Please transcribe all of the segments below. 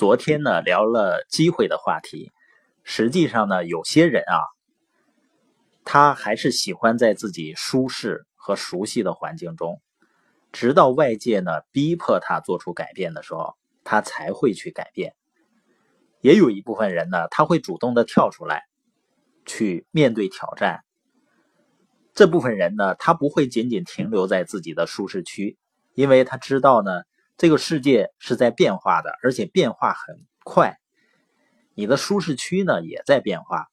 昨天呢聊了机会的话题，实际上呢，有些人啊，他还是喜欢在自己舒适和熟悉的环境中，直到外界呢逼迫他做出改变的时候，他才会去改变。也有一部分人呢，他会主动的跳出来，去面对挑战。这部分人呢，他不会仅仅停留在自己的舒适区，因为他知道呢。这个世界是在变化的，而且变化很快。你的舒适区呢也在变化。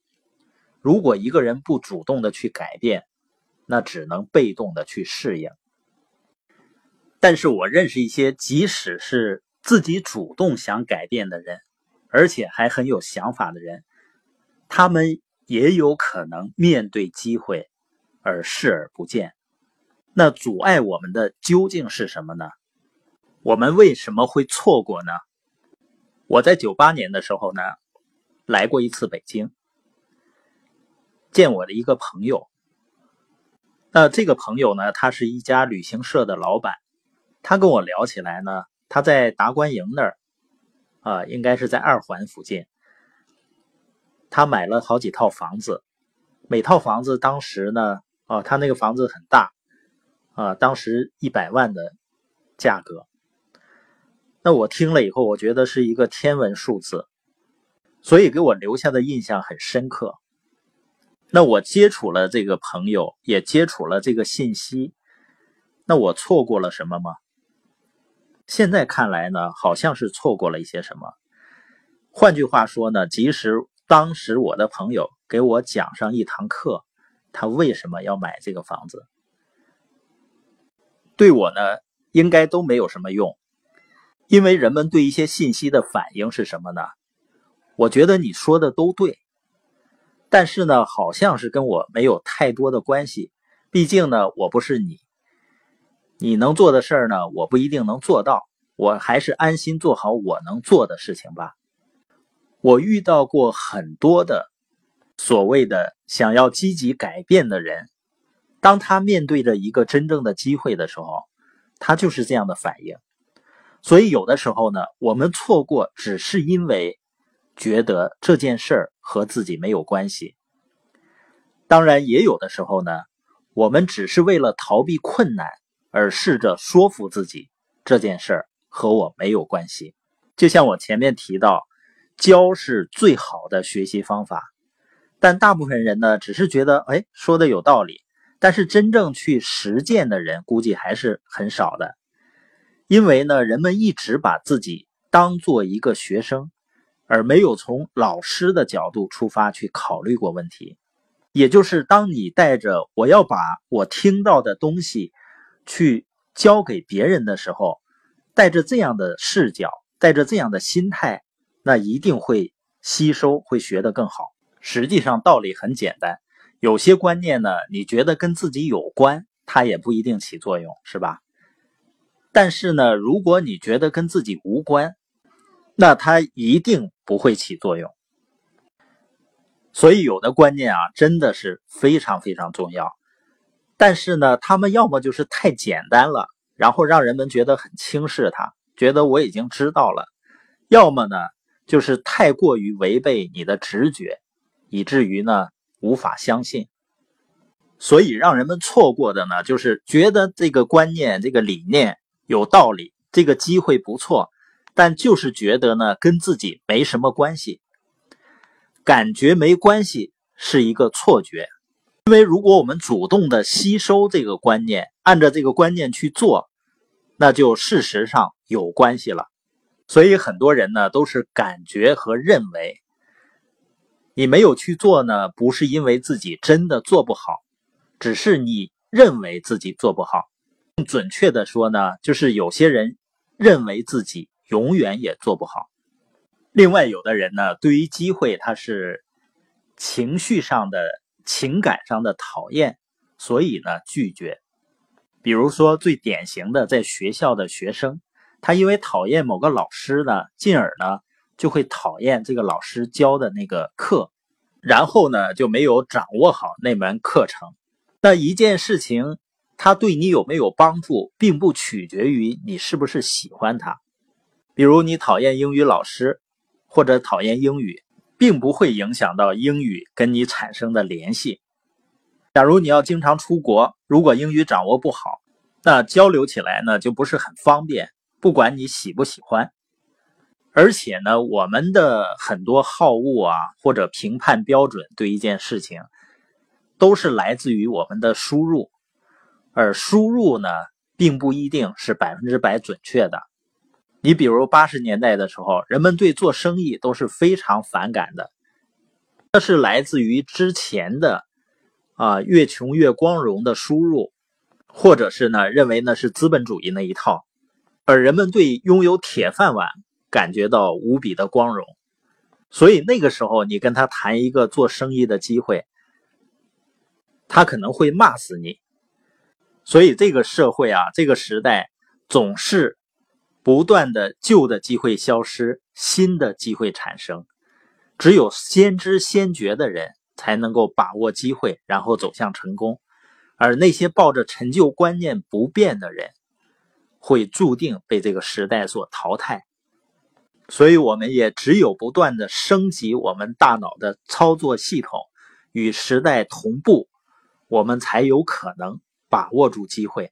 如果一个人不主动的去改变，那只能被动的去适应。但是我认识一些，即使是自己主动想改变的人，而且还很有想法的人，他们也有可能面对机会而视而不见。那阻碍我们的究竟是什么呢？我们为什么会错过呢？我在九八年的时候呢，来过一次北京，见我的一个朋友。那这个朋友呢，他是一家旅行社的老板。他跟我聊起来呢，他在达官营那儿，啊，应该是在二环附近，他买了好几套房子，每套房子当时呢，啊，他那个房子很大，啊，当时一百万的价格。那我听了以后，我觉得是一个天文数字，所以给我留下的印象很深刻。那我接触了这个朋友，也接触了这个信息，那我错过了什么吗？现在看来呢，好像是错过了一些什么。换句话说呢，即使当时我的朋友给我讲上一堂课，他为什么要买这个房子，对我呢，应该都没有什么用。因为人们对一些信息的反应是什么呢？我觉得你说的都对，但是呢，好像是跟我没有太多的关系。毕竟呢，我不是你，你能做的事儿呢，我不一定能做到。我还是安心做好我能做的事情吧。我遇到过很多的所谓的想要积极改变的人，当他面对着一个真正的机会的时候，他就是这样的反应。所以有的时候呢，我们错过只是因为觉得这件事儿和自己没有关系。当然，也有的时候呢，我们只是为了逃避困难而试着说服自己这件事儿和我没有关系。就像我前面提到，教是最好的学习方法，但大部分人呢，只是觉得哎说的有道理，但是真正去实践的人估计还是很少的。因为呢，人们一直把自己当做一个学生，而没有从老师的角度出发去考虑过问题。也就是，当你带着我要把我听到的东西去教给别人的时候，带着这样的视角，带着这样的心态，那一定会吸收，会学得更好。实际上，道理很简单，有些观念呢，你觉得跟自己有关，它也不一定起作用，是吧？但是呢，如果你觉得跟自己无关，那它一定不会起作用。所以有的观念啊，真的是非常非常重要。但是呢，他们要么就是太简单了，然后让人们觉得很轻视它，觉得我已经知道了；要么呢，就是太过于违背你的直觉，以至于呢无法相信。所以让人们错过的呢，就是觉得这个观念、这个理念。有道理，这个机会不错，但就是觉得呢，跟自己没什么关系，感觉没关系是一个错觉。因为如果我们主动的吸收这个观念，按照这个观念去做，那就事实上有关系了。所以很多人呢都是感觉和认为，你没有去做呢，不是因为自己真的做不好，只是你认为自己做不好。更准确的说呢，就是有些人认为自己永远也做不好。另外，有的人呢，对于机会他是情绪上的、情感上的讨厌，所以呢拒绝。比如说，最典型的在学校的学生，他因为讨厌某个老师呢，进而呢就会讨厌这个老师教的那个课，然后呢就没有掌握好那门课程。那一件事情。他对你有没有帮助，并不取决于你是不是喜欢他。比如你讨厌英语老师，或者讨厌英语，并不会影响到英语跟你产生的联系。假如你要经常出国，如果英语掌握不好，那交流起来呢就不是很方便。不管你喜不喜欢，而且呢，我们的很多好恶啊，或者评判标准对一件事情，都是来自于我们的输入，而输入呢，并不一定是百分之百准确的。你比如八十年代的时候，人们对做生意都是非常反感的，这是来自于之前的。啊，越穷越光荣的输入，或者是呢，认为那是资本主义那一套，而人们对拥有铁饭碗感觉到无比的光荣，所以那个时候你跟他谈一个做生意的机会，他可能会骂死你。所以这个社会啊，这个时代总是不断的旧的机会消失，新的机会产生，只有先知先觉的人。才能够把握机会，然后走向成功。而那些抱着陈旧观念不变的人，会注定被这个时代所淘汰。所以，我们也只有不断的升级我们大脑的操作系统，与时代同步，我们才有可能把握住机会。